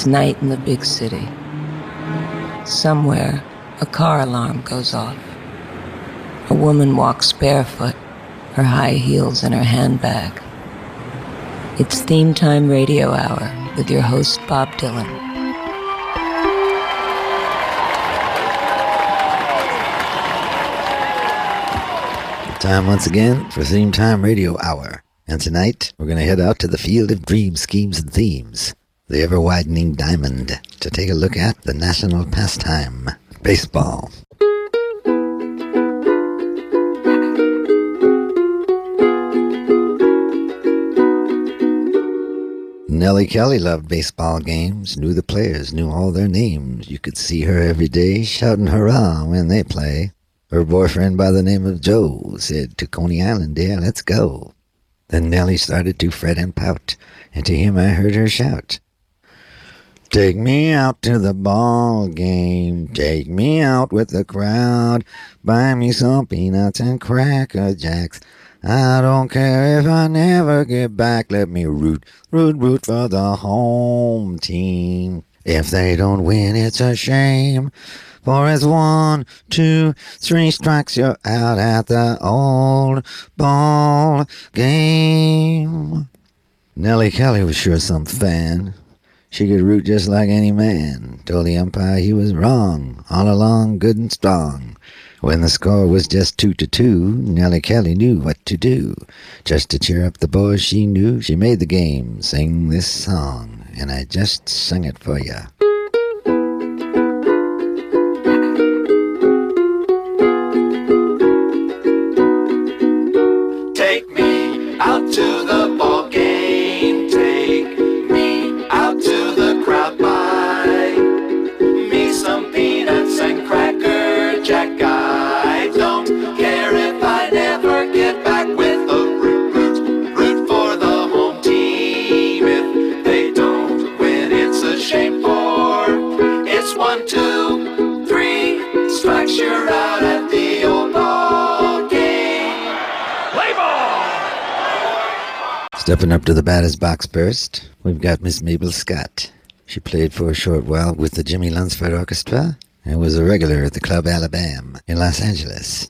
It's night in the big city. Somewhere, a car alarm goes off. A woman walks barefoot, her high heels in her handbag. It's theme time radio hour with your host, Bob Dylan. Time once again for Theme Time Radio Hour. And tonight, we're going to head out to the field of dreams, schemes, and themes, the ever widening diamond, to take a look at the national pastime, baseball. Nellie Kelly loved baseball games, knew the players, knew all their names. You could see her every day shouting hurrah when they play. Her boyfriend by the name of Joe said to Coney Island, yeah, let's go. Then Nellie started to fret and pout, and to him I heard her shout, Take me out to the ball game. Take me out with the crowd. Buy me some peanuts and cracker jacks. I don't care if I never get back. Let me root, root, root for the home team. If they don't win, it's a shame. For it's one, two, three strikes, you're out at the old ball game. Nellie Kelly was sure some fan. She could root just like any man. Told the umpire he was wrong, all along good and strong. When the score was just two to two, Nellie Kelly knew what to do. Just to cheer up the boys she knew, she made the game sing this song, and I just sung it for you. Up to the batter's box first, we've got Miss Mabel Scott. She played for a short while with the Jimmie Lunceford Orchestra and was a regular at the Club Alabama in Los Angeles.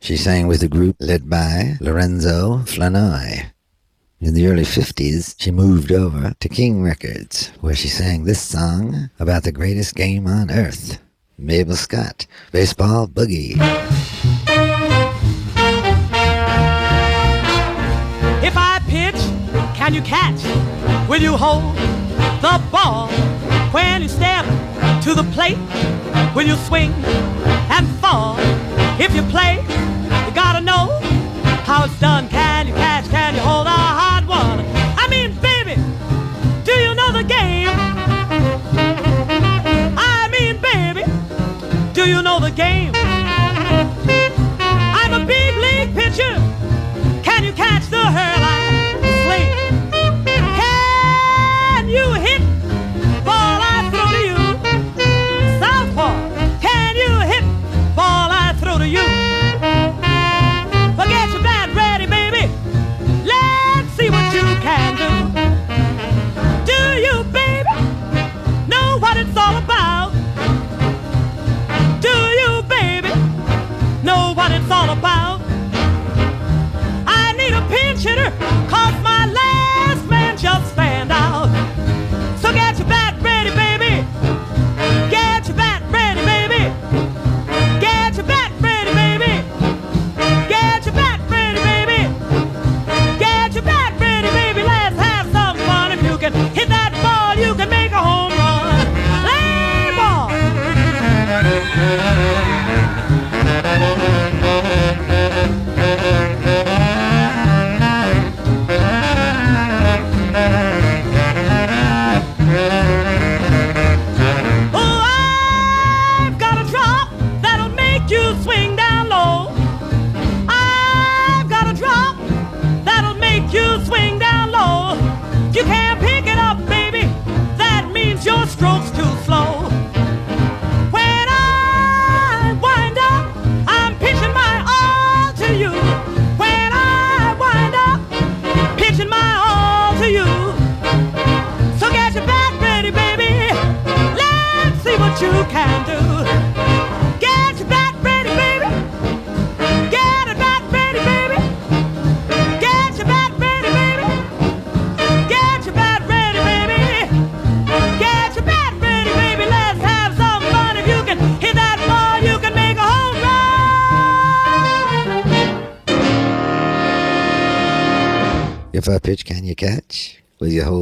She sang with a group led by Lorenzo Flennoy. In the early 50s, she moved over to King Records, where she sang this song about the greatest game on earth. Mabel Scott, Baseball Boogie. Can you catch? Will you hold the ball when you step to the plate? Will you swing and fall? If you play, you gotta know how it's done. Can you catch? Can you hold a hard one? I mean, baby, do you know the game? I mean, baby, do you know the game? I'm a big league pitcher. Can you catch the hurl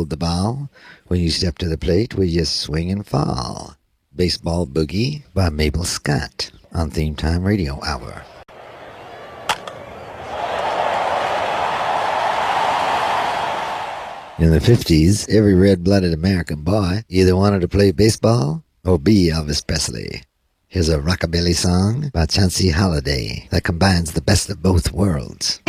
hold the ball? When you step to the plate, will you swing and fall? Baseball Boogie by Mabel Scott on Theme Time Radio Hour. In the 50s, every red blooded American boy either wanted to play baseball or be Elvis Presley. Here's a rockabilly song by Chauncey Holiday that combines the best of both worlds.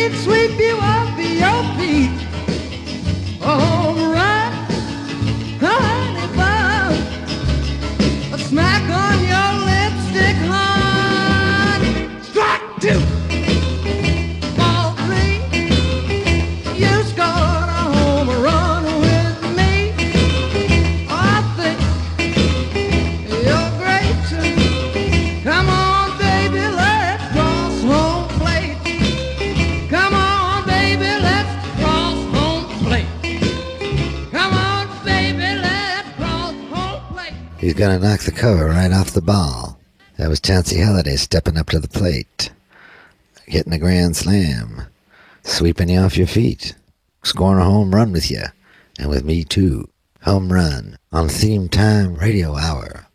Clean sweep you off your feet. He's gonna knock the cover right off the ball. That was Chauncey Holiday stepping up to the plate, hitting a grand slam, sweeping you off your feet, scoring a home run with you, and with me too. Home run on Theme Time Radio Hour.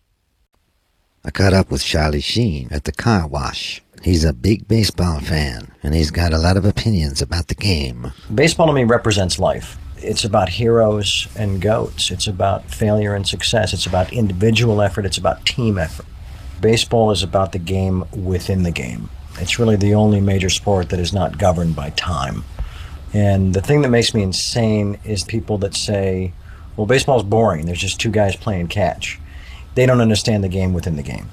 I caught up with Charlie Sheen at the car wash. He's a big baseball fan, and he's got a lot of opinions about the game. Baseball to me represents life. It's about heroes and goats. It's about failure and success. It's about individual effort. It's about team effort. Baseball is about the game within the game. It's really the only major sport that is not governed by time. And the thing that makes me insane is people that say, well, baseball's boring. There's just two guys playing catch. They don't understand the game within the game.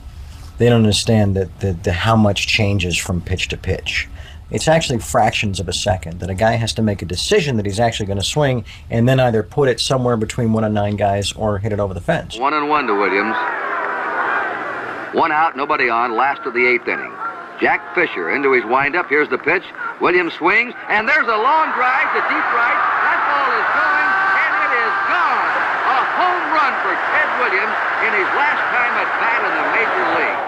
They don't understand that the, the, how much changes from pitch to pitch. It's actually fractions of a second that a guy has to make a decision that he's actually going to swing and then either put it somewhere between one and nine guys or hit it over the fence. One and one to Williams. One out, nobody on, last of the eighth inning. Jack Fisher into his windup. Here's the pitch. Williams swings, and there's a long drive to deep right. That ball is going, and it is gone. A home run for Ted Williams in his last time at bat in the major league.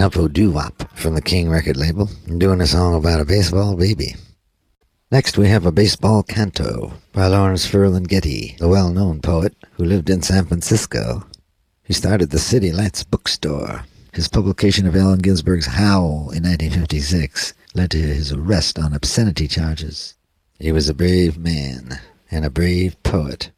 Tempo Doo Wop from the King record label, doing a song about a baseball baby. Next, we have a baseball canto by Lawrence Ferlinghetti, the well known poet who lived in San Francisco. He started the City Lights bookstore. His publication of Allen Ginsberg's Howl in 1956 led to his arrest on obscenity charges. He was a brave man and a brave poet.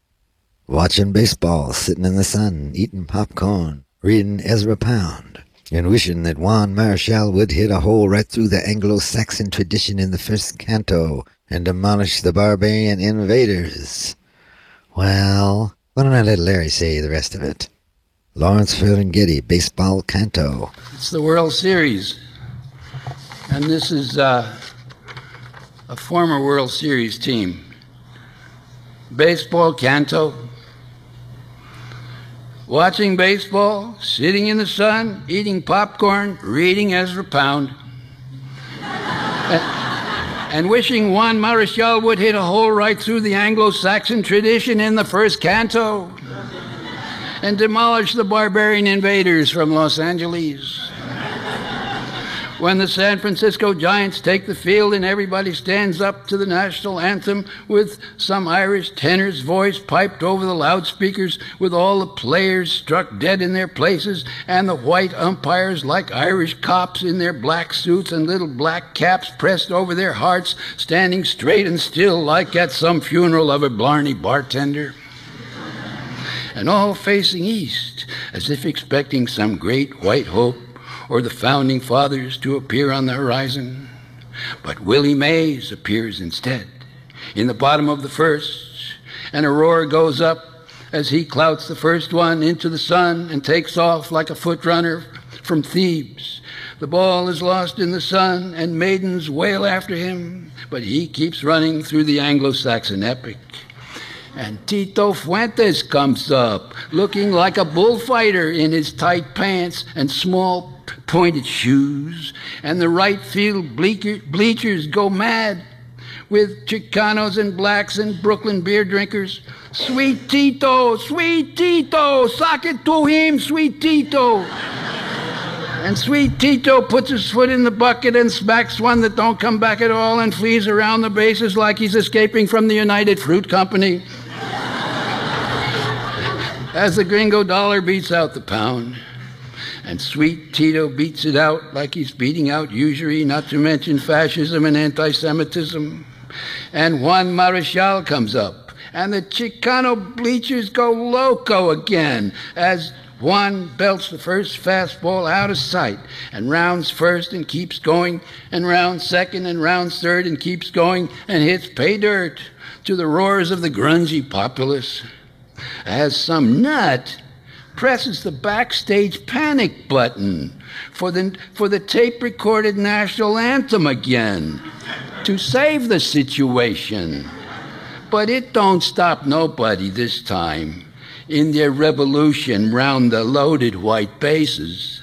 Watching baseball, sitting in the sun, eating popcorn, reading Ezra Pound, and wishing that Juan Marichal would hit a hole right through the Anglo-Saxon tradition in the first canto and demolish the barbarian invaders. Well, why don't I let Larry say the rest of it? Lawrence Ferlinghetti, Baseball Canto. It's the World Series. And this is uh, a former World Series team. Baseball Canto. Watching baseball, sitting in the sun, eating popcorn, reading Ezra Pound. and, wishing Juan Marichal would hit a hole right through the Anglo Saxon tradition in the first canto and demolish the barbarian invaders from Los Angeles. When the San Francisco Giants take the field and everybody stands up to the national anthem with some Irish tenor's voice piped over the loudspeakers, with all the players struck dead in their places, and the white umpires, like Irish cops in their black suits and little black caps pressed over their hearts, standing straight and still like at some funeral of a Blarney bartender. And all facing east, as if expecting some great white hope or the founding fathers to appear on the horizon. But Willie Mays appears instead in the bottom of the first, and a roar goes up as he clouts the first one into the sun and takes off like a foot runner from Thebes. The ball is lost in the sun, and maidens wail after him, but he keeps running through the Anglo Saxon epic. And Tito Fuentes comes up, looking like a bullfighter in his tight pants and small pointed shoes. And the right field bleachers go mad with Chicanos and blacks and Brooklyn beer drinkers. Sweet Tito, sweet Tito, sock it to him, sweet Tito. And sweet Tito puts his foot in the bucket and smacks one that don't come back at all and flees around the bases like he's escaping from the United Fruit Company as the gringo dollar beats out the pound. And sweet Tito beats it out like he's beating out usury, not to mention fascism and anti Semitism. And Juan Marichal comes up, and the Chicano bleachers go loco again as Juan belts the first fastball out of sight and rounds first and keeps going, and rounds second and rounds third and keeps going and hits pay dirt to the roars of the grungy populace as some nut presses the backstage panic button for the, for the tape recorded national anthem again to save the situation. But it don't stop nobody this time in their revolution round the loaded white bases.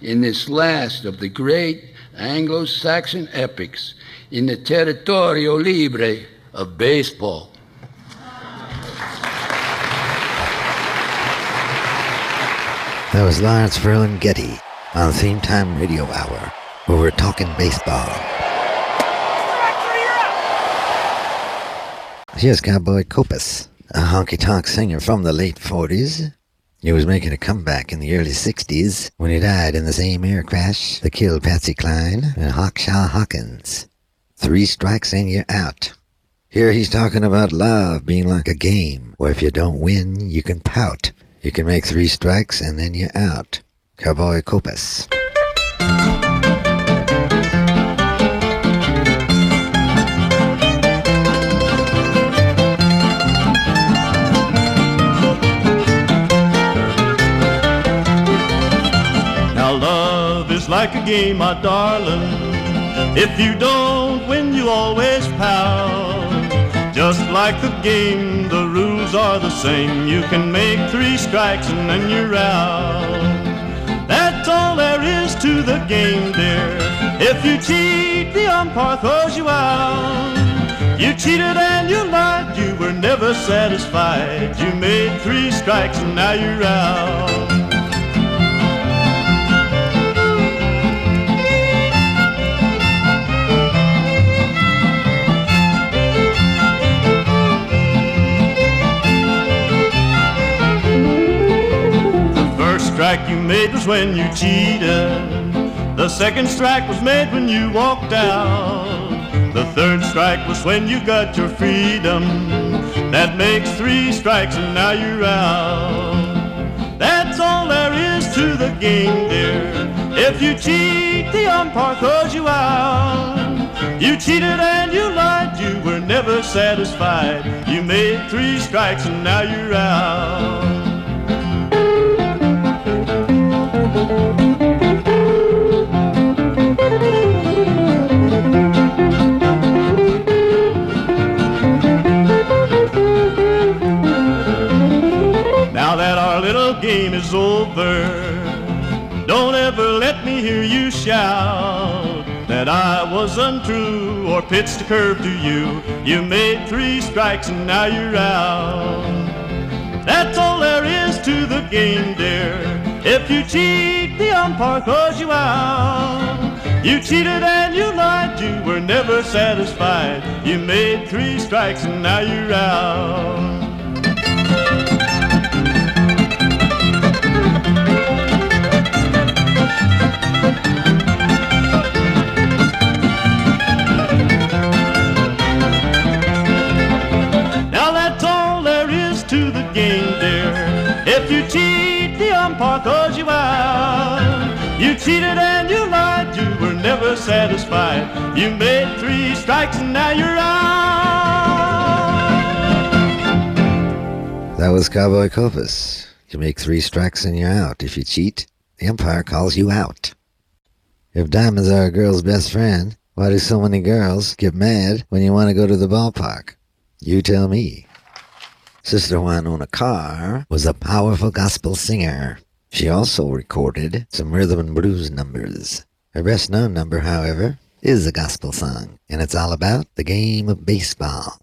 In this last of the great Anglo Saxon epics in the territorio libre of baseball. That was Lawrence Ferlinghetti on Theme Time Radio Hour, where we're talking baseball. Here's Cowboy Copas, a honky tonk singer from the late 40s. He was making a comeback in the early 60s when he died in the same air crash that killed Patsy Cline and Hawkshaw Hawkins. Three strikes and you're out. Here he's talking about love being like a game where if you don't win, you can pout. You can make three strikes and then you're out. Cowboy Copas. Now love is like a game, my darling. If you don't win, you always pout. Just like the game, the are the same. You can make three strikes and then you're out. That's all there is to the game, dear. If you cheat, the umpire throws you out. You cheated and you lied, you were never satisfied. You made three strikes and now you're out. Strike you made was when you cheated. The second strike was made when you walked out. The third strike was when you got your freedom. That makes three strikes and now you're out. That's all there is to the game, dear. If you cheat, the umpire throws you out. You cheated and you lied, you were never satisfied. You made three strikes and now you're out. Don't ever let me hear you shout that I was untrue or pitched a curve to you. You made three strikes and now you're out. That's all there is to the game, dear. If you cheat, the umpire throws you out. You cheated and you lied, you were never satisfied. You made three strikes and now you're out. You cheat, the umpire throws you out. You cheated and you lied, you were never satisfied. You made three strikes and now you're out. That was Cowboy Copas. You make three strikes and you're out. If you cheat, the umpire calls you out. If diamonds are a girl's best friend, why do so many girls get mad when you want to go to the ballpark? You tell me. Sister Wynona Carr was a powerful gospel singer. She also recorded some rhythm and blues numbers. Her best known number, however, is a gospel song, and it's all about the game of baseball.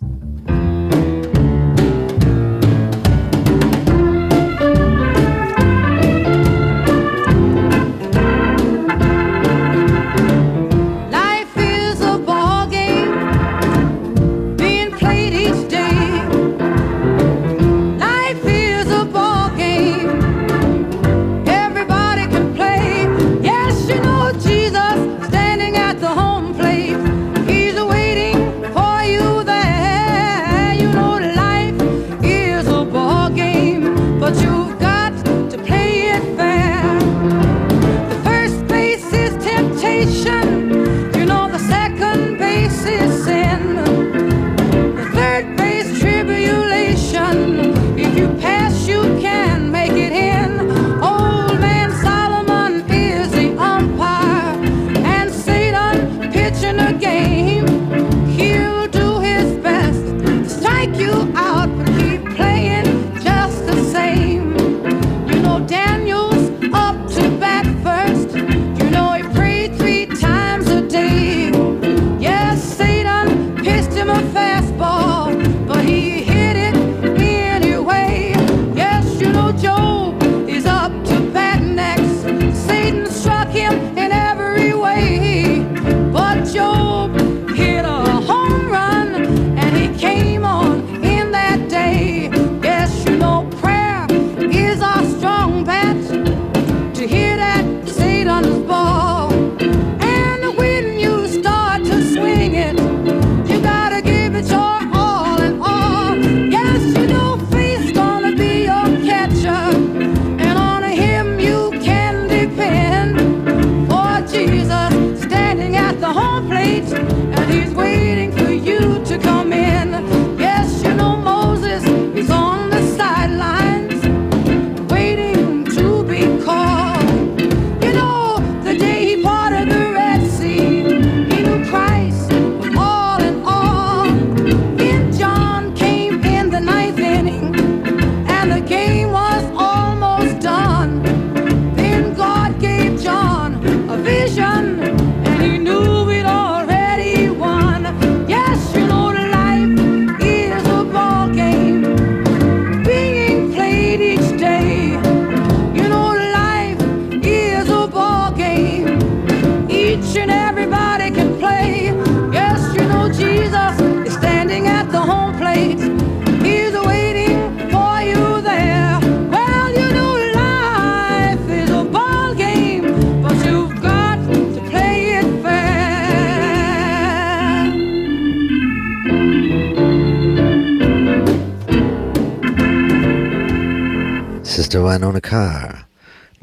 Sister a car,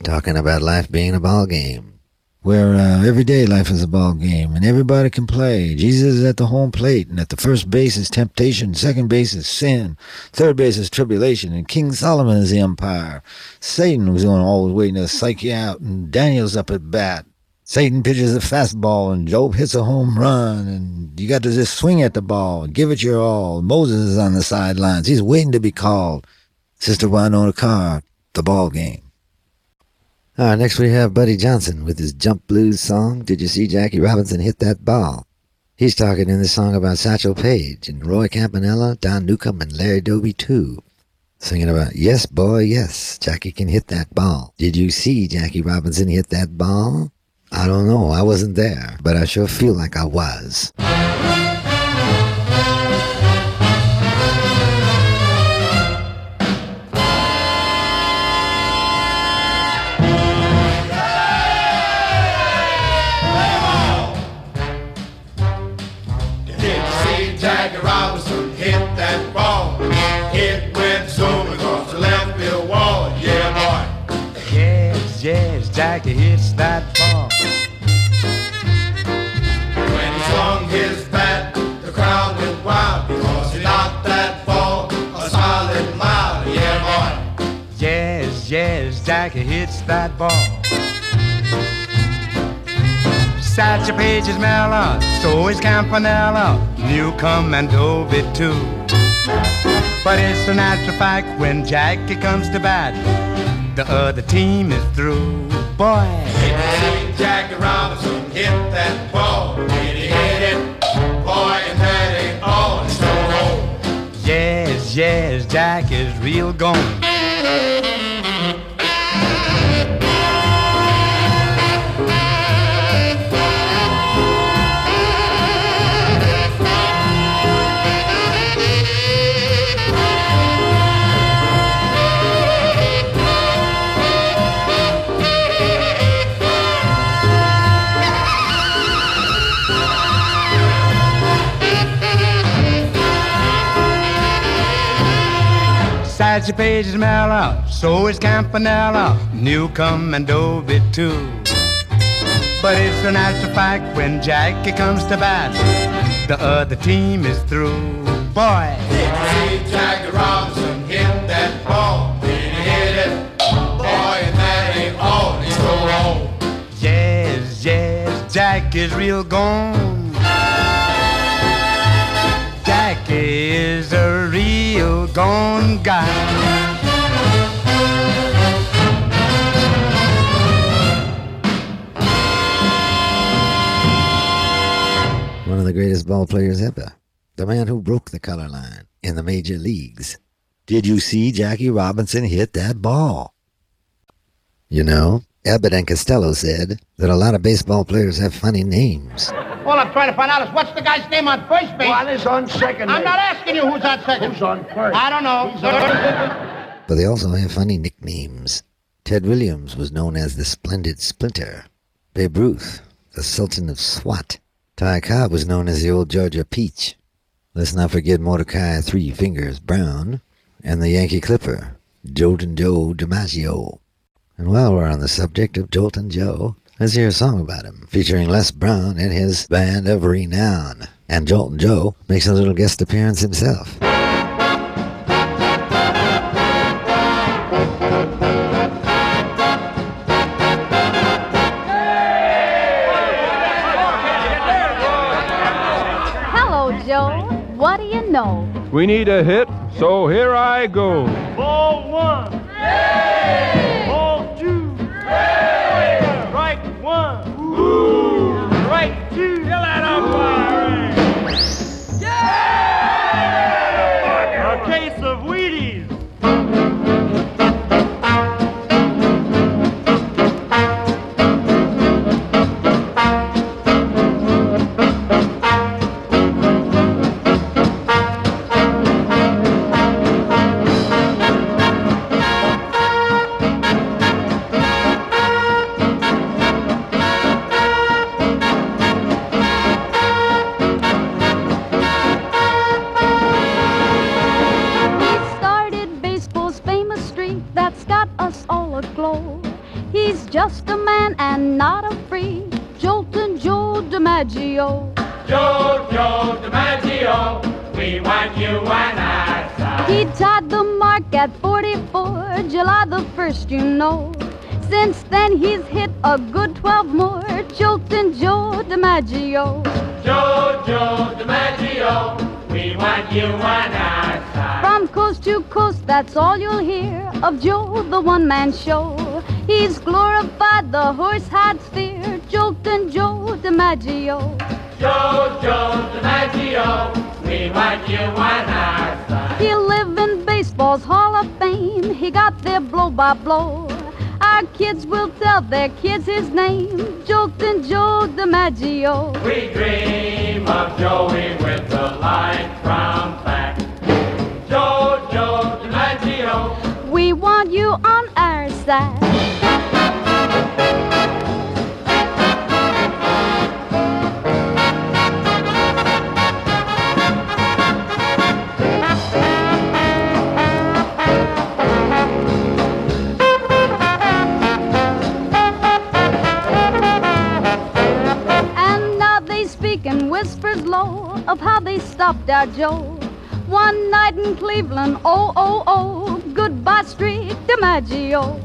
talking about life being a ball game. Where uh, every day life is a ball game and everybody can play. Jesus is at the home plate, and at the first base is temptation, second base is sin, third base is tribulation, and King Solomon is the umpire. Satan was going always waiting to psych you out, and Daniel's up at bat. Satan pitches a fastball, and Job hits a home run, and you got to just swing at the ball and give it your all. Moses is on the sidelines. He's waiting to be called. Sister Wynona Carr, the ball game. All right, next we have Buddy Johnson with his Jump Blues song, Did You See Jackie Robinson Hit That Ball? He's talking in this song about Satchel Paige and Roy Campanella, Don Newcombe, and Larry Doby too. Singing about, yes, boy, yes, Jackie can hit that ball. Did you see Jackie Robinson hit that ball? I don't know, I wasn't there, but I sure feel like I was. Jackie hits that ball. When he swung his bat, the crowd went wild because he knocked that ball a solid mile. Yeah, boy. Yes, yes, Jackie hits that ball. Satchel Paige is mellow, so is Campanella, Newcombe and Doby too. But it's a natural fact when Jackie comes to bat, the other team is through. Boy, you see Jackie Robinson hit that ball? Did he hit it? Boy, and that ain't all. It's home. yes, yes, Jack is real gone. Satchel Paige is mellow, so is Campanella, Newcombe and Doby too. But it's a natural fact when Jackie comes to bat, the other team is through. Boy, see Jackie Robinson hit that ball? Did he hit it? Boy, and that ain't all. He's go home. yes, yes, Jack is real gone. Jackie is a gone guy. One of the greatest ball players ever. The man who broke the color line in the major leagues. Did you see Jackie Robinson hit that ball? You know, Abbott and Costello said that a lot of baseball players have funny names. All I'm trying to find out is what's the guy's name on first base? One is on second I'm not asking you who's on second. Who's on first? I don't know. But they also have funny nicknames. Ted Williams was known as the Splendid Splinter. Babe Ruth, the Sultan of Swat. Ty Cobb was known as the Old Georgia Peach. Let's not forget Mordecai Three Fingers Brown and the Yankee Clipper, Joltin' Joe DiMaggio. And while we're on the subject of Joltin' Joe, let's hear a song about him, featuring Les Brown and his band of renown. And Joltin' Joe makes a little guest appearance himself. Hello, Joe. What do you know? We need a hit, so here I go. Ball one. Ball that's all you'll hear of Joe, the one man show. He's glorified the horse hide sphere, Joltin' Joe DiMaggio. Joe, Joe DiMaggio, we want you and I side. He'll live in baseball's Hall of Fame. He got there blow by blow. Our kids will tell their kids his name, Joltin' Joe DiMaggio. We dream of Joey our Joe. One night in Cleveland, oh, oh, oh, goodbye, Street DiMaggio.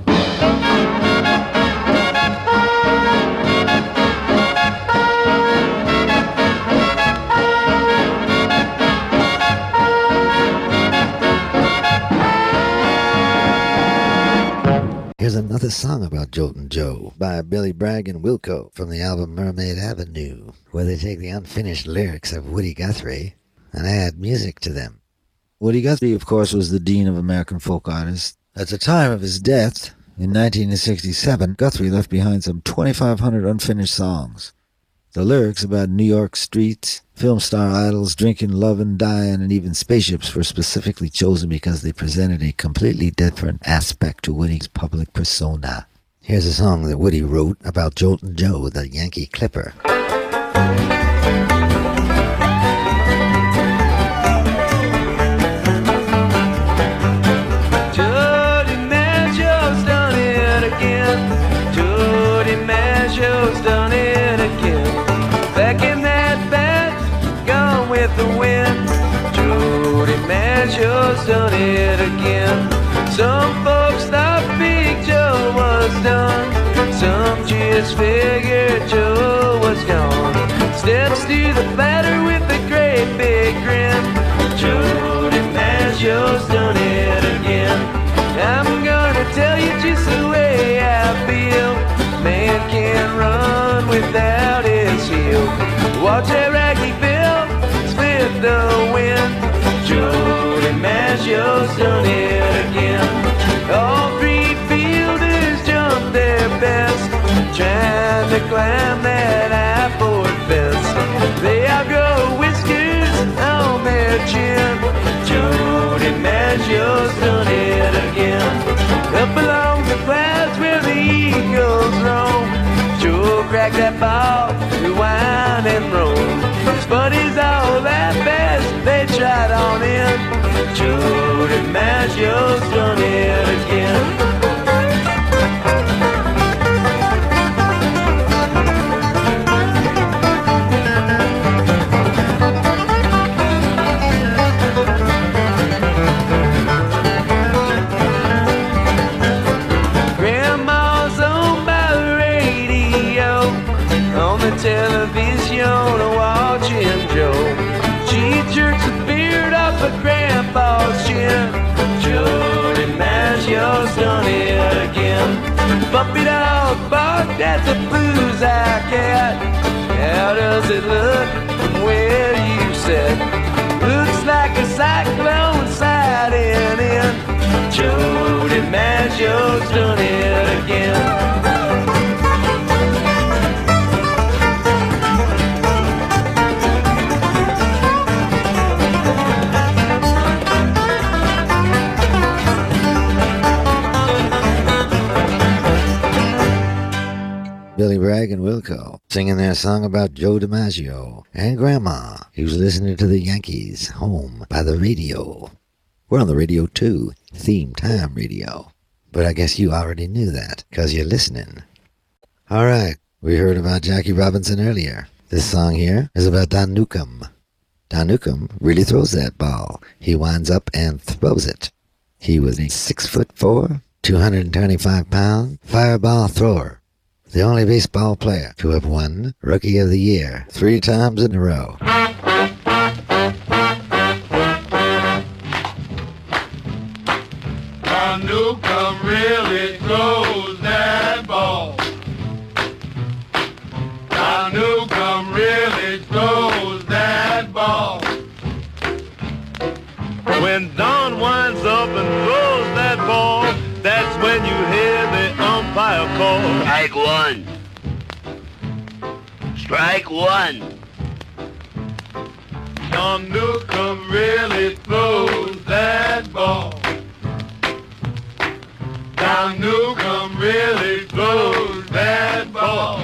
Here's another song about Joltin' Joe by Billy Bragg and Wilco from the album Mermaid Avenue, where they take the unfinished lyrics of Woody Guthrie and add music to them. Woody Guthrie, of course, was the dean of American folk artists. At the time of his death, in 1967, Guthrie left behind some 2,500 unfinished songs. The lyrics about New York streets, film star idols, drinking, loving, dying, and even spaceships were specifically chosen because they presented a completely different aspect to Woody's public persona. Here's a song that Woody wrote about Joltin' Joe, the Yankee Clipper. Maggio's done it again. Some folks thought Big Joe was done. Some just figured Joe was gone. Steps to the batter with a great big grin. Joe DiMaggio's done it again. I'm gonna tell you just the way I feel. Man can't run without his heel. Watch that Maggio's done it again. All three fielders jumped their best, trying to climb that high-board fence. They outgrow whiskers on their chin. Joe DiMaggio's done it again. Up along the clouds where the eagles roam. Joe cracked that ball, rewind and roll. His buddies all fast, they tried on in. Joe DiMaggio's done it again. Puppy dog barked at the blues eye cat. How does it look from where you sit? Looks like a cyclone siding in. Joe DiMaggio's done it again. Billy Bragg and Wilco singing their song about Joe DiMaggio and Grandma, who's listening to the Yankees home by the radio. We're on the radio too, theme time radio. But I guess you already knew that, because you're listening. All right, we heard about Jackie Robinson earlier. This song here is about Don Newcombe. Don Newcombe really throws that ball. He winds up and throws it. He was a six foot four, 225 pound fireball thrower. The only baseball player to have won Rookie of the Year three times in a row. Strike one. Strike one. Don Newcombe really throws that ball. Don Newcombe really throws that ball.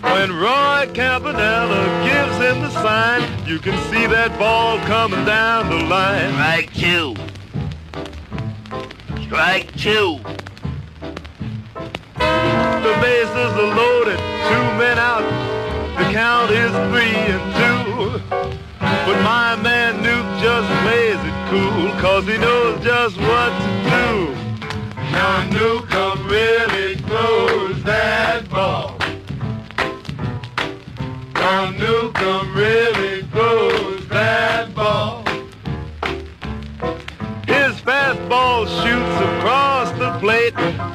When Roy Campanella gives him the sign, you can see that ball coming down the line. Strike two. Strike two. The bases are loaded, two men out. The count is three and two. But my man Nuke just plays it cool, cause he knows just what to do. Don Newcombe really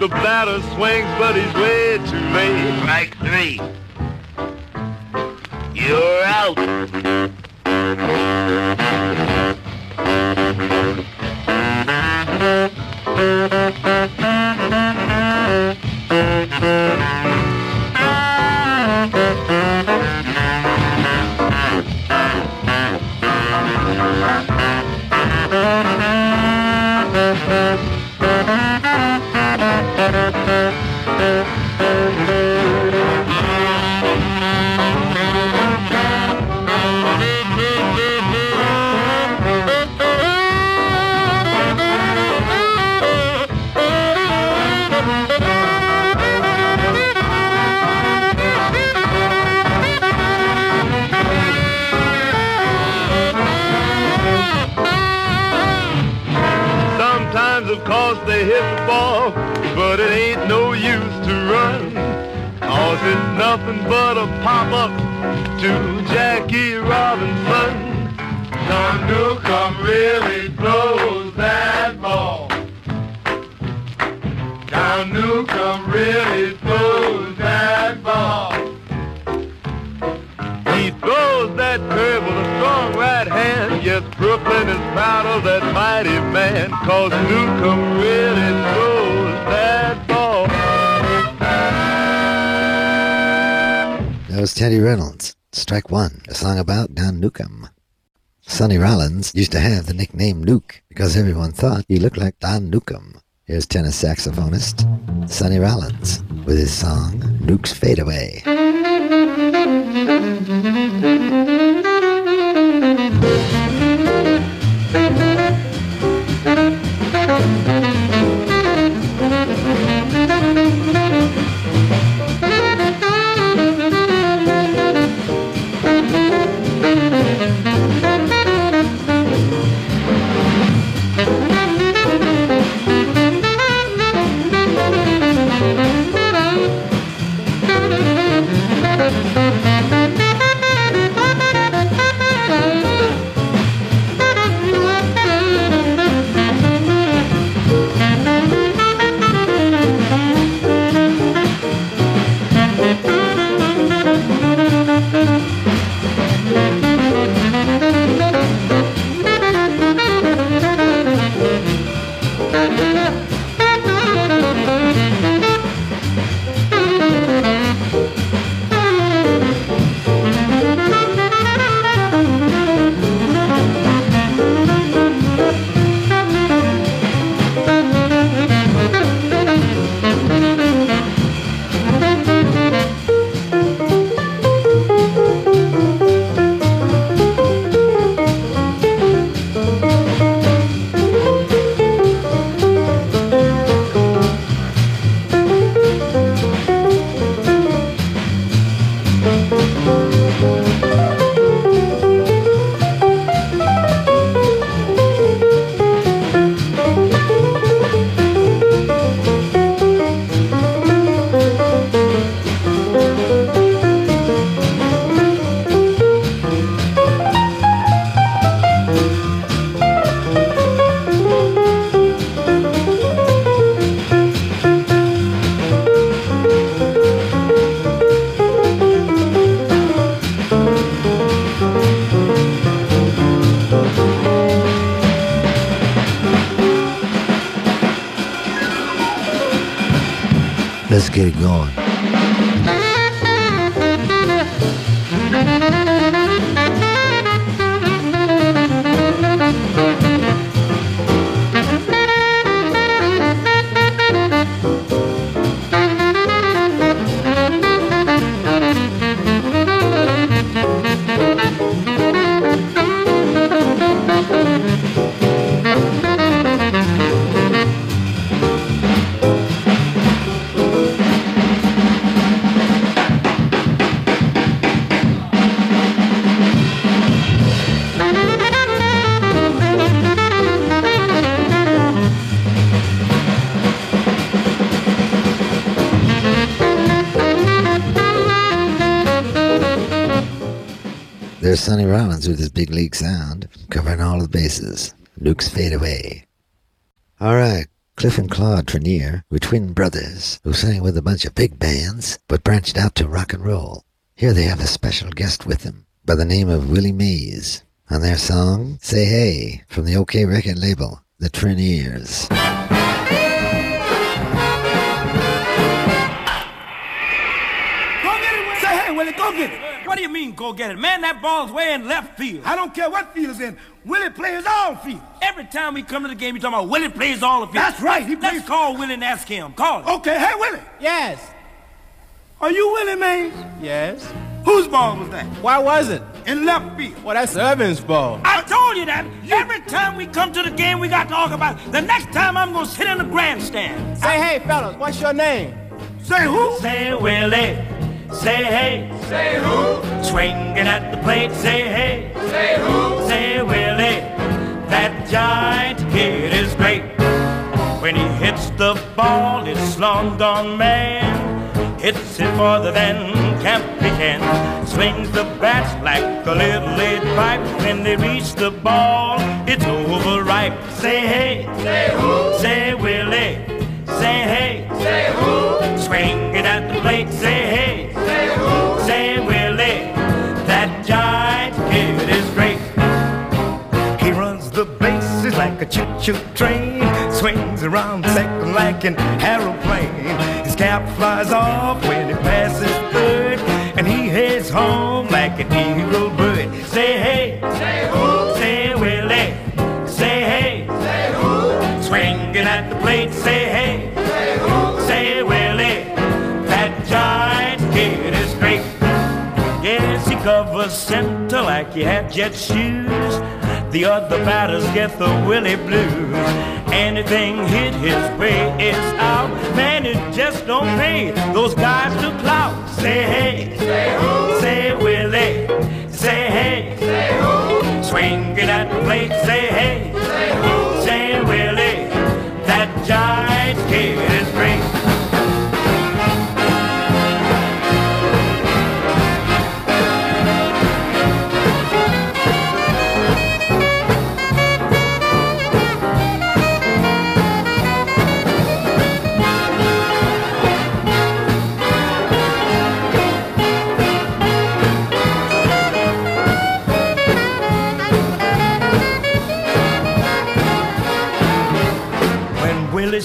The batter swings, but he's way too late. Strike three. You're out. Reynolds, Strike One, a song about Don Newcombe. Sonny Rollins used to have the nickname Newk because everyone thought he looked like Don Newcombe. Here's tenor saxophonist Sonny Rollins with his song Newk's Fade Away. bases. Newk's Fade Away. All right, Cliff and Claude Trenier were twin brothers who sang with a bunch of big bands, but branched out to rock and roll. Here they have a special guest with them by the name of Willie Mays on their song Say Hey from the OK record label, The Treniers. Go get it, Willie. Say, hey, Willie, go get it. What do you mean, go get it? Man, that ball's way in left field. I don't care what field it's in. Willie plays all field. Every time we come to the game, you talking about Willie plays all the field. That's right. He Let's call Willie and ask him. Call him. Okay, hey, Willie. Yes. Are you Willie Mays? Yes. Whose ball was that? Why was it? In left field. Well, that's Irvin's ball. I told you that. Every time we come to the game, we got to talk about it. The next time I'm going to sit in the grandstand. Say, hey, fellas, what's your name? Say who? Say Willie. Say hey. Say who? Swinging at the plate. Say hey. Say who? Say Willie. That giant kid is great. When he hits the ball, it's long gone man. Hits it farther than can. Swings the bats like a little lead pipe. When they reach the ball, it's overripe. Say hey. Say who? Say Willie. Say hey. Say who? Swinging at the plate. Say hey. Like a choo-choo train. Swings around second like an aeroplane. His cap flies off when he passes third. And he heads home like an eagle bird. Say hey. Say who? Say Willie. Say hey. Say who? Swinging at the plate. Say hey. Say who? Say Willie. That giant kid is great. Yes, he covers center like he had jet shoes. The other batters get the Willie blues. Anything hit his way is out. Man, it just don't pay those guys to clout. Say hey, say who? Say Willie. Say hey, say who? Swinging at the plate. Say hey, say who? Say Willie. That giant kid is great.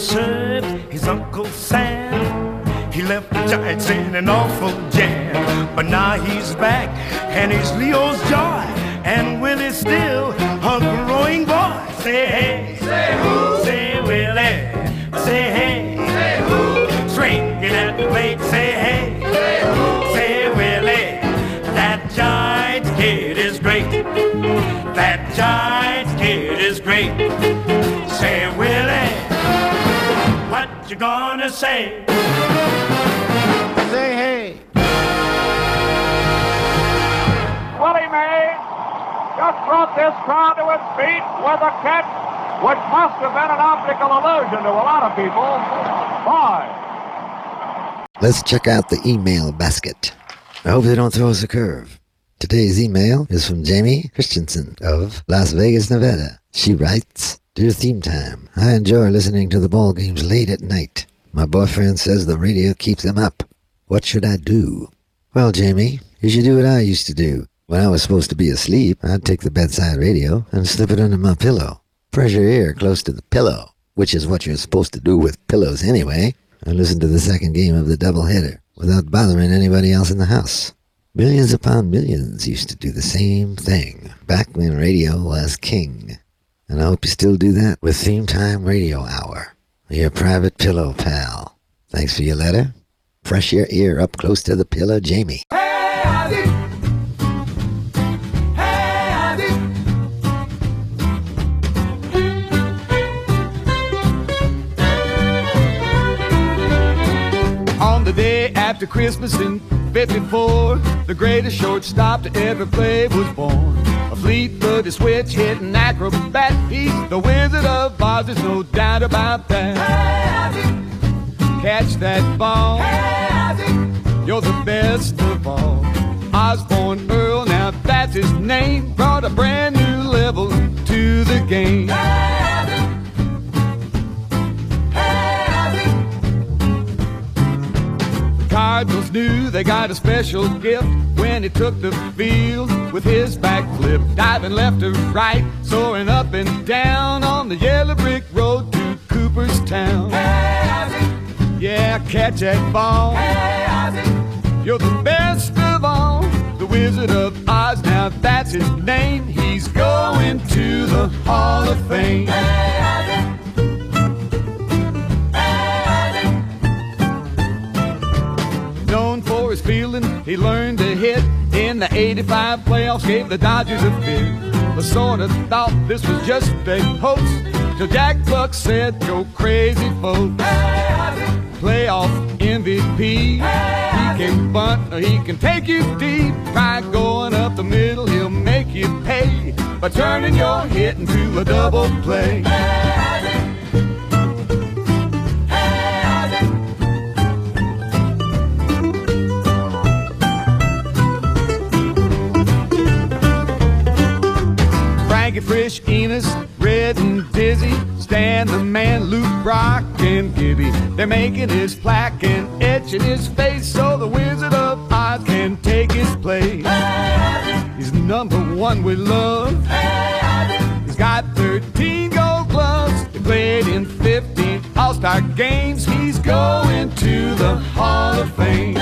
Served his Uncle Sam, he left the Giants in an awful gonna say? Say hey. Willie Mays just brought this crowd to its feet with a catch which must have been an optical illusion to a lot of people. Boy, Let's check out the email basket. I hope they don't throw us a curve. Today's email is from Jamie Christensen of Las Vegas, Nevada. She writes, Dear Theme Time, I enjoy listening to the ball games late at night. My boyfriend says the radio keeps him up. What should I do? Well, Jamie, you should do what I used to do. When I was supposed to be asleep, I'd take the bedside radio and slip it under my pillow. Press your ear close to the pillow, which is what you're supposed to do with pillows anyway. and listen to the second game of the doubleheader without bothering anybody else in the house. Millions upon millions used to do the same thing back when radio was king. And I hope you still do that with Theme Time Radio Hour, your private pillow pal. Thanks for your letter. Fresh your ear up close to the pillow, Jamie. On the day after Christmas in 54, the greatest shortstop to ever play was born. A fleet-footed switch hitting acrobat feet. The Wizard of Oz, there's no doubt about that. Catch that ball. You're the best of all. Osborne Earl, now that's his name. Brought a brand new level to the game. Cardinals knew they got a special gift when he took the field with his backflip, diving left to right, soaring up and down on the yellow brick road to Cooperstown. Yeah, catch that ball. You're the best of all, the Wizard of Oz. Now that's his name. He's going to the Hall of Fame. known for his fielding. He learned to hit in the 85 playoffs, gave the Dodgers a fit. But sort of thought this was just a hoax. Till Jack Buck said, Go crazy, folks. Playoff MVP. He can bunt or he can take you deep. Try going up the middle, he'll make you pay by turning your hit into a double play. Frankie Frisch, Enos, Red and Dizzy, Stan the Man, Lou Brock and Gibby. They're making his plaque and etching his face so the Wizard of Oz can take his place. He's number one with love. He's got 13 gold gloves. He played in 15 All-Star games. He's going to the Hall of Fame.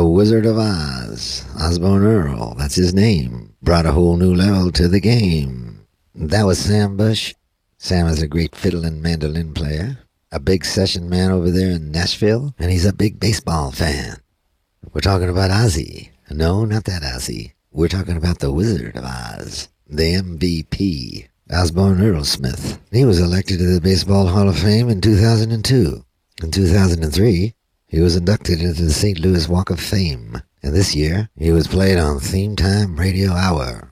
The Wizard of Oz, Osborne Earl, that's his name, brought a whole new level to the game. That was Sam Bush. Sam is a great fiddle and mandolin player, a big session man over there in Nashville, and he's a big baseball fan. We're talking about Ozzy. No, not that Ozzy. We're talking about the Wizard of Oz, the MVP, Osborne Earl Smith. He was elected to the Baseball Hall of Fame in 2002. In 2003, he was inducted into the St. Louis Walk of Fame, and this year he was played on Theme Time Radio Hour.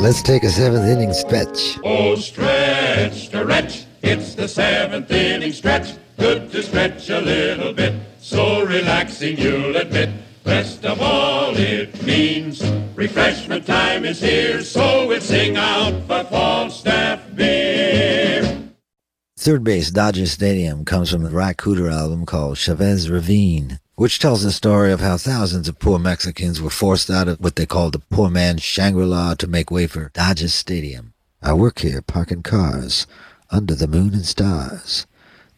Let's take a seventh inning stretch. Oh, stretch, stretch, it's the seventh inning stretch. Good to stretch a little bit, so relaxing you'll admit. Best of all, it means refreshment time is here, so we'll sing out for Falstaff beer. Third base Dodger Stadium comes from the Ry Cooder album called Chavez Ravine, which tells the story of how thousands of poor Mexicans were forced out of what they called the poor man's Shangri-La to make way for Dodger Stadium. I work here parking cars under the moon and stars,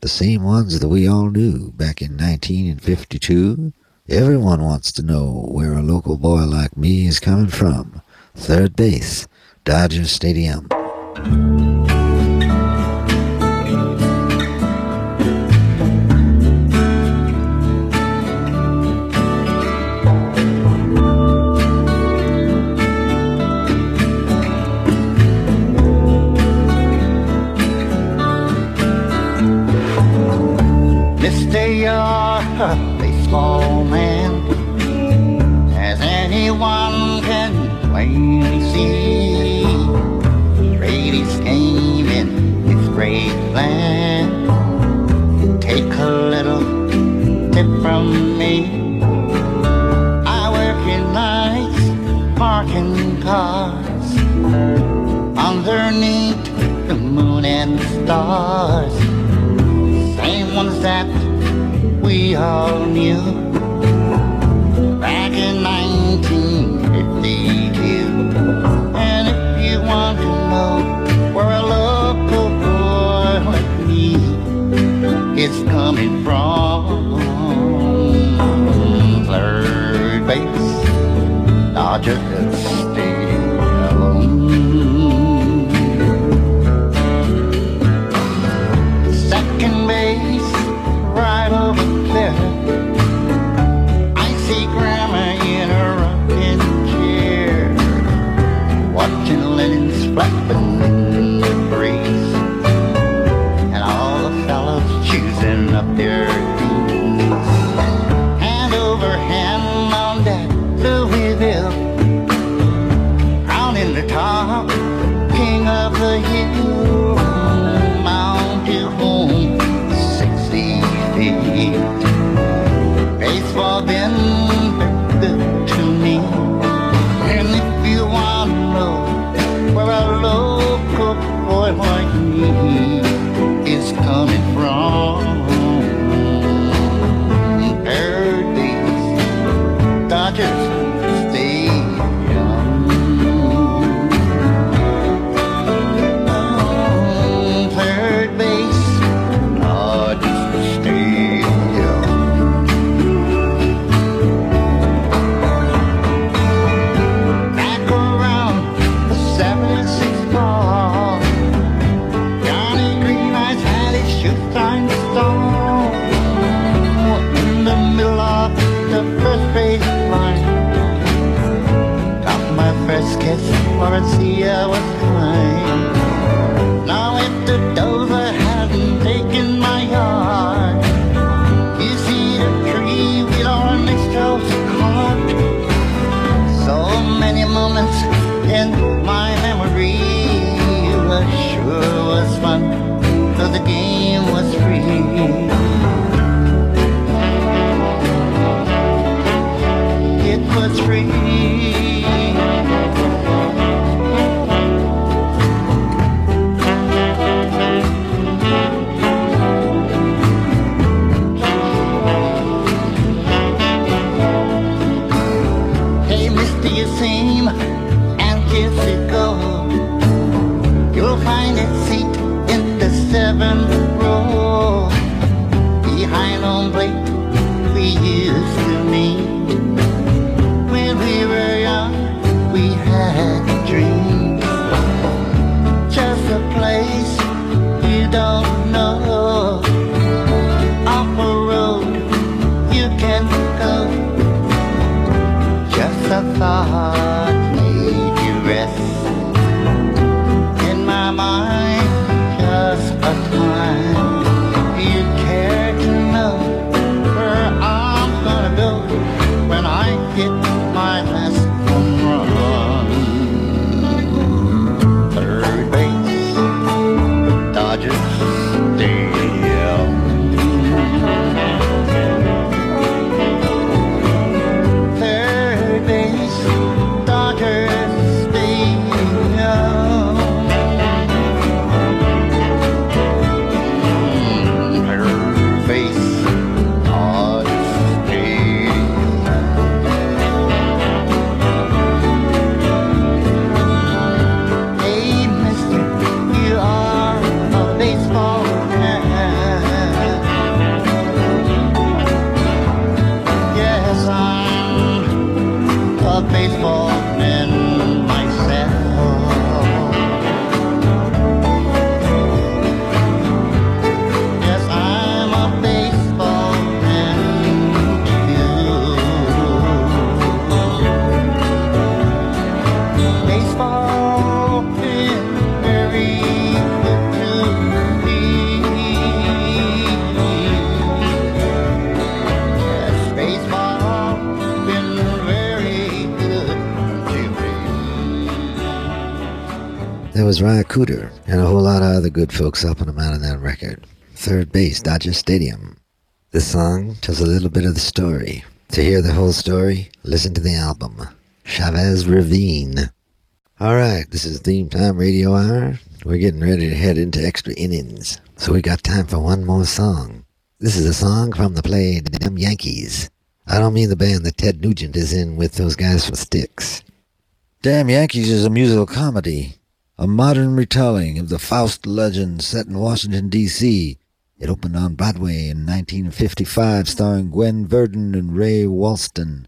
the same ones that we all knew back in 1952. Everyone wants to know where a local boy like me is coming from. Third base, Dodger Stadium. all you. There was Ry Cooder and a whole lot of other good folks helping him out on that record. Third base, Dodger Stadium. This song tells a little bit of the story. To hear the whole story, listen to the album, Chavez Ravine. All right, this is Theme Time Radio Hour. We're getting ready to head into extra innings, so we got time for one more song. This is a song from the play Damn Yankees. I don't mean the band that Ted Nugent is in with those guys from Styx. Damn Yankees is a musical comedy a modern retelling of the Faust legend set in Washington, D.C. It opened on Broadway in 1955, starring Gwen Verdon and Ray Walston.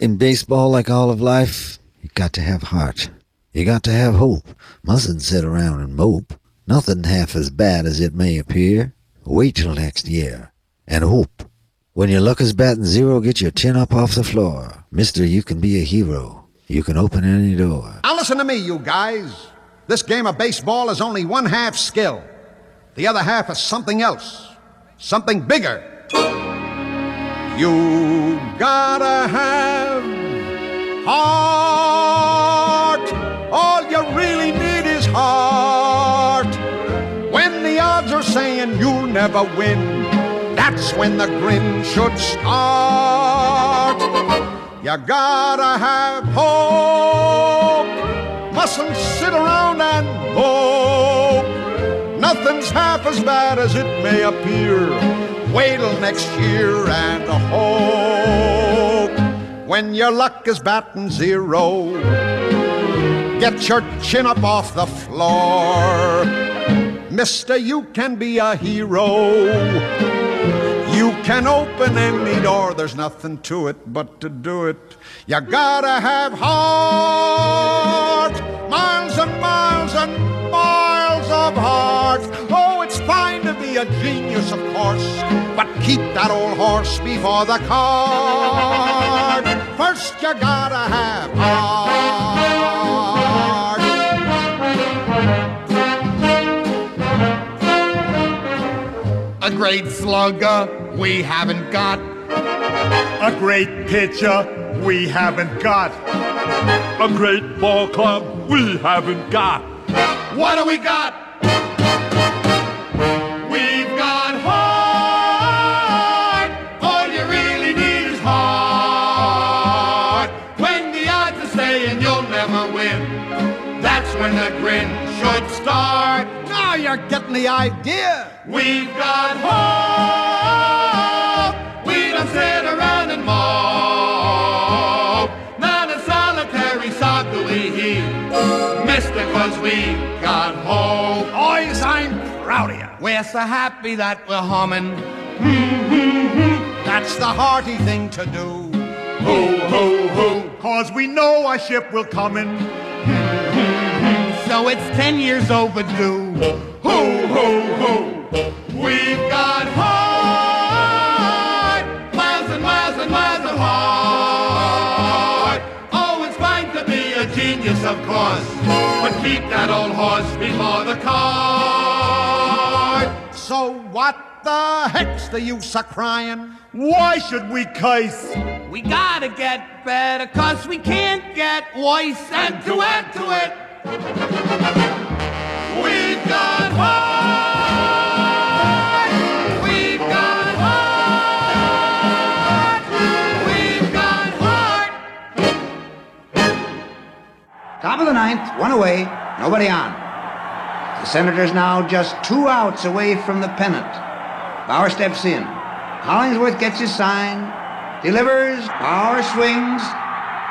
In baseball, like all of life, you got to have heart. You got to have hope. Mustn't sit around and mope. Nothing half as bad as it may appear. Wait till next year. And hope. When your luck is batting zero, get your chin up off the floor. Mister, you can be a hero. You can open any door. Now listen to me, you guys. This game of baseball is only one half skill. The other half is something else. Something bigger. You gotta have heart. All you really need is heart. When the odds are saying you'll never win, that's when the grin should start. You gotta have hope. Mustn't sit around and mope. Nothing's half as bad as it may appear. Wait till next year and hope. When your luck is batting zero, get your chin up off the floor. Mister, you can be a hero. You can open any door, there's nothing to it but to do it. You gotta have heart, miles and miles and miles of heart. Oh, it's fine to be a genius, of course, but keep that old horse before the cart. First, you gotta have heart. Great slugger we haven't got. A great pitcher we haven't got. A great ball club we haven't got. What do we got? You're getting the idea. We've got hope. We don't sit around and mope. Not a solitary sock do we. Mister, cause we've got hope. Boys, I'm proud of you. We're so happy that we're humming. That's the hearty thing to do. Ho, ho, ho. Cause we know our ship will come in. So it's ten years overdue. Ho, ho, ho. We've got heart. Miles and miles and miles of heart. Oh, it's fine to be a genius, of course. But keep that old horse before the cart. So what the heck's the use of crying? Why should we curse? We gotta get better, cause we can't get worse. And to add to it, Top of the ninth, one away, nobody on. The Senators now just two outs away from the pennant. Bauer steps in. Hollingsworth gets his sign, delivers, Bauer swings,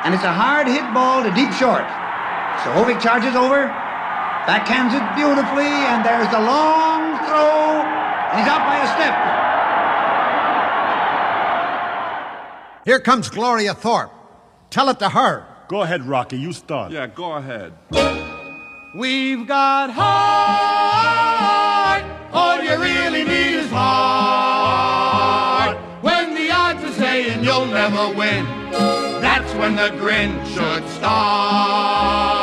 and it's a hard hit ball to deep short. Sohovic charges over, backhands it beautifully, and there's the long throw, and he's out by a step. Here comes Gloria Thorpe. Tell it to her. Go ahead, Rocky, you start. Yeah, go ahead. We've got heart. All you really need is heart. When the odds are saying you'll never win, that's when the grin should start.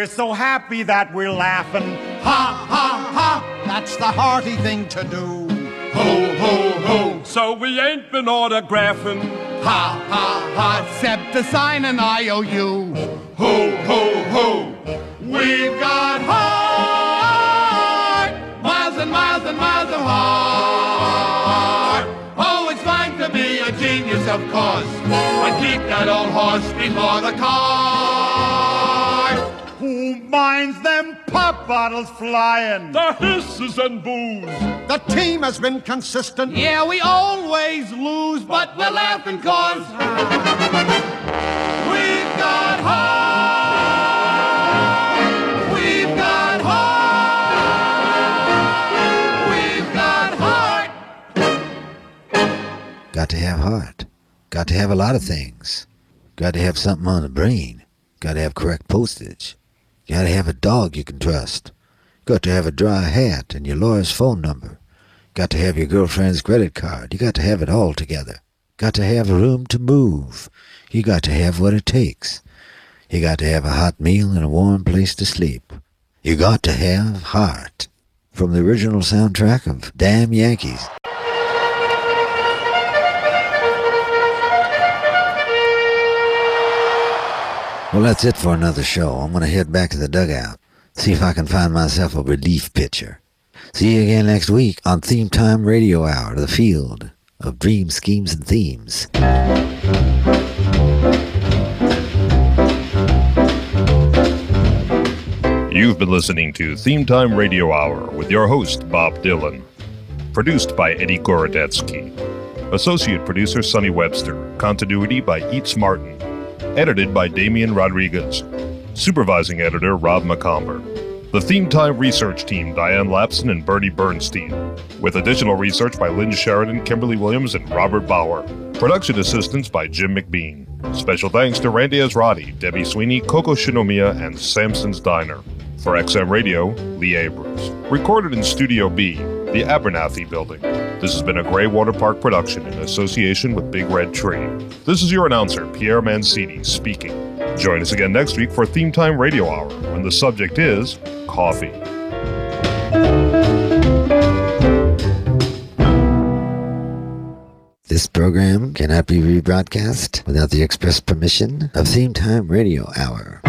We're so happy that we're laughing. Ha, ha, ha. That's the hearty thing to do. Ho, ho, ho. So we ain't been autographing. Ha, ha, ha. Except to sign an IOU. Ho, ho, ho. We've got heart. Miles and miles and miles of heart. Oh, it's fine to be a genius, of course. But keep that old horse before the cart. Who minds them pop bottles flying. The hisses and boos. The team has been consistent. Yeah, we always lose, but we're laughing cause we've got heart. We've got heart. We've got heart. Got to have heart. Got to have a lot of things. Got to have something on the brain. Got to have correct postage. Got to have a dog you can trust. You Got to have a dry hat and your lawyer's phone number. You Got to have your girlfriend's credit card. You got to have it all together. You Got to have room to move. You got to have what it takes. You got to have a hot meal and a warm place to sleep. You got to have heart. From the original soundtrack of Damn Yankees. Well, that's it for another show. I'm going to head back to the dugout, see if I can find myself a relief pitcher. See you again next week on Theme Time Radio Hour, the field of dreams, schemes, and themes. You've been listening to Theme Time Radio Hour with your host, Bob Dylan. Produced by Eddie Gorodetsky. Associate producer, Sonny Webster. Continuity by Eats Martin. Edited by Damian Rodriguez. Supervising editor, Rob McComber. The Theme Time research team, Diane Lapson and Bernie Bernstein. With additional research by Lynn Sheridan, Kimberly Williams, and Robert Bauer. Production assistance by Jim McBean. Special thanks to Randy Azrati, Debbie Sweeney, Coco Shinomiya, and Samson's Diner. For XM Radio, Lee Abrams. Recorded in Studio B, the Abernathy Building. This has been a Grey Water Park production in association with Big Red Tree. This is your announcer, Pierre Mancini, speaking. Join us again next week for Theme Time Radio Hour, when the subject is coffee. This program cannot be rebroadcast without the express permission of Theme Time Radio Hour.